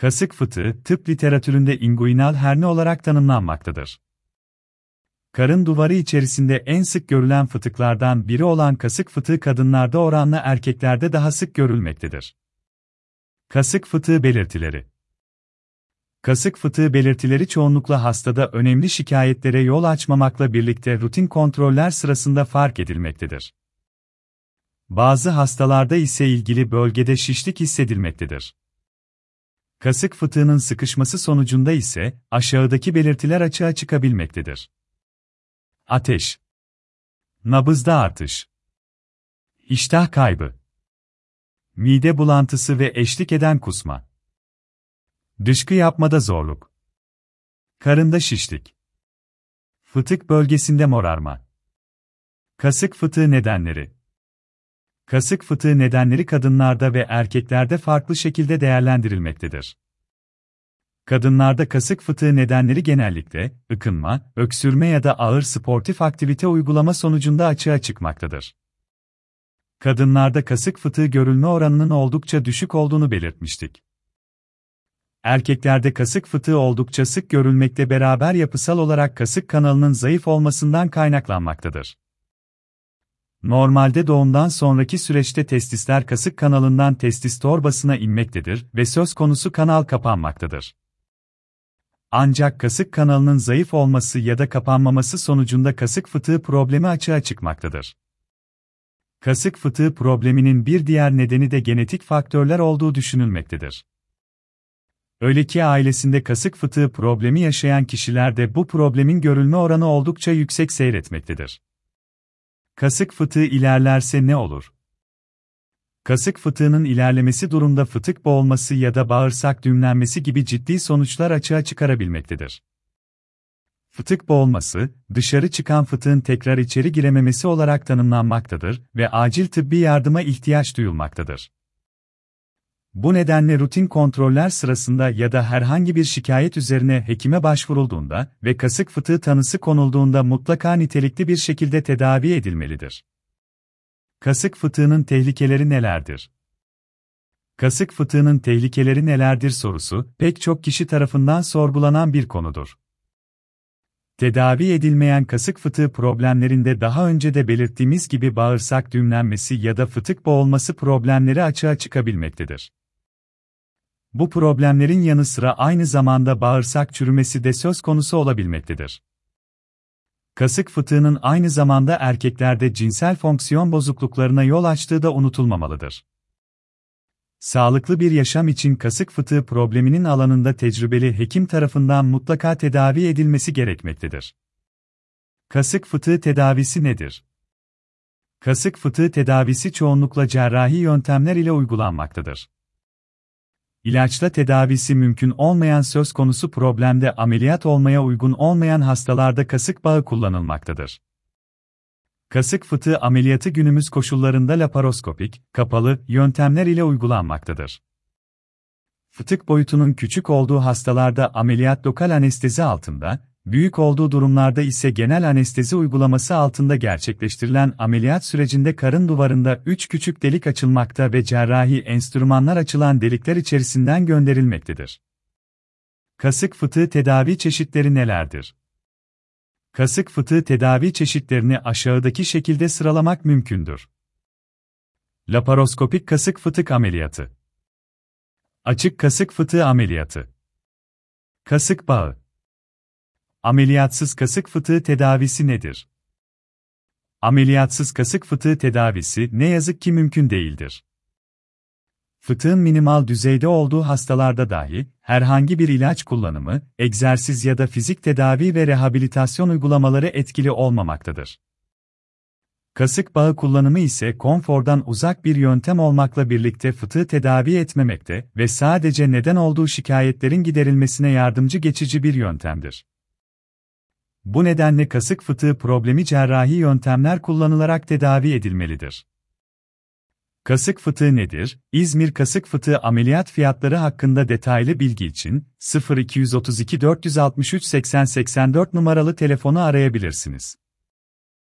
Kasık fıtığı, tıp literatüründe inguinal herne olarak tanımlanmaktadır. Karın duvarı içerisinde en sık görülen fıtıklardan biri olan kasık fıtığı kadınlarda oranla erkeklerde daha sık görülmektedir. Kasık fıtığı belirtileri Kasık fıtığı belirtileri çoğunlukla hastada önemli şikayetlere yol açmamakla birlikte rutin kontroller sırasında fark edilmektedir. Bazı hastalarda ise ilgili bölgede şişlik hissedilmektedir. Kasık fıtığının sıkışması sonucunda ise aşağıdaki belirtiler açığa çıkabilmektedir. Ateş, nabızda artış, iştah kaybı, mide bulantısı ve eşlik eden kusma, dışkı yapmada zorluk, karında şişlik, fıtık bölgesinde morarma, kasık fıtığı nedenleri, Kasık fıtığı nedenleri kadınlarda ve erkeklerde farklı şekilde değerlendirilmektedir. Kadınlarda kasık fıtığı nedenleri genellikle ıkınma, öksürme ya da ağır sportif aktivite uygulama sonucunda açığa çıkmaktadır. Kadınlarda kasık fıtığı görülme oranının oldukça düşük olduğunu belirtmiştik. Erkeklerde kasık fıtığı oldukça sık görülmekte beraber yapısal olarak kasık kanalının zayıf olmasından kaynaklanmaktadır. Normalde doğumdan sonraki süreçte testisler kasık kanalından testis torbasına inmektedir ve söz konusu kanal kapanmaktadır. Ancak kasık kanalının zayıf olması ya da kapanmaması sonucunda kasık fıtığı problemi açığa çıkmaktadır. Kasık fıtığı probleminin bir diğer nedeni de genetik faktörler olduğu düşünülmektedir. Öyle ki ailesinde kasık fıtığı problemi yaşayan kişilerde bu problemin görülme oranı oldukça yüksek seyretmektedir. Kasık fıtığı ilerlerse ne olur? Kasık fıtığının ilerlemesi durumda fıtık boğulması ya da bağırsak düğümlenmesi gibi ciddi sonuçlar açığa çıkarabilmektedir. Fıtık boğulması, dışarı çıkan fıtığın tekrar içeri girememesi olarak tanımlanmaktadır ve acil tıbbi yardıma ihtiyaç duyulmaktadır. Bu nedenle rutin kontroller sırasında ya da herhangi bir şikayet üzerine hekime başvurulduğunda ve kasık fıtığı tanısı konulduğunda mutlaka nitelikli bir şekilde tedavi edilmelidir. Kasık fıtığının tehlikeleri nelerdir? Kasık fıtığının tehlikeleri nelerdir sorusu, pek çok kişi tarafından sorgulanan bir konudur. Tedavi edilmeyen kasık fıtığı problemlerinde daha önce de belirttiğimiz gibi bağırsak düğümlenmesi ya da fıtık boğulması problemleri açığa çıkabilmektedir. Bu problemlerin yanı sıra aynı zamanda bağırsak çürümesi de söz konusu olabilmektedir. Kasık fıtığının aynı zamanda erkeklerde cinsel fonksiyon bozukluklarına yol açtığı da unutulmamalıdır. Sağlıklı bir yaşam için kasık fıtığı probleminin alanında tecrübeli hekim tarafından mutlaka tedavi edilmesi gerekmektedir. Kasık fıtığı tedavisi nedir? Kasık fıtığı tedavisi çoğunlukla cerrahi yöntemler ile uygulanmaktadır. İlaçla tedavisi mümkün olmayan söz konusu problemde ameliyat olmaya uygun olmayan hastalarda kasık bağı kullanılmaktadır. Kasık fıtığı ameliyatı günümüz koşullarında laparoskopik, kapalı yöntemler ile uygulanmaktadır. Fıtık boyutunun küçük olduğu hastalarda ameliyat lokal anestezi altında, Büyük olduğu durumlarda ise genel anestezi uygulaması altında gerçekleştirilen ameliyat sürecinde karın duvarında 3 küçük delik açılmakta ve cerrahi enstrümanlar açılan delikler içerisinden gönderilmektedir. Kasık fıtığı tedavi çeşitleri nelerdir? Kasık fıtığı tedavi çeşitlerini aşağıdaki şekilde sıralamak mümkündür. Laparoskopik kasık fıtık ameliyatı. Açık kasık fıtığı ameliyatı. Kasık bağı Ameliyatsız kasık fıtığı tedavisi nedir? Ameliyatsız kasık fıtığı tedavisi ne yazık ki mümkün değildir. Fıtığın minimal düzeyde olduğu hastalarda dahi herhangi bir ilaç kullanımı, egzersiz ya da fizik tedavi ve rehabilitasyon uygulamaları etkili olmamaktadır. Kasık bağı kullanımı ise konfordan uzak bir yöntem olmakla birlikte fıtığı tedavi etmemekte ve sadece neden olduğu şikayetlerin giderilmesine yardımcı geçici bir yöntemdir. Bu nedenle kasık fıtığı problemi cerrahi yöntemler kullanılarak tedavi edilmelidir. Kasık fıtığı nedir? İzmir kasık fıtığı ameliyat fiyatları hakkında detaylı bilgi için 0232 463 80 84 numaralı telefonu arayabilirsiniz.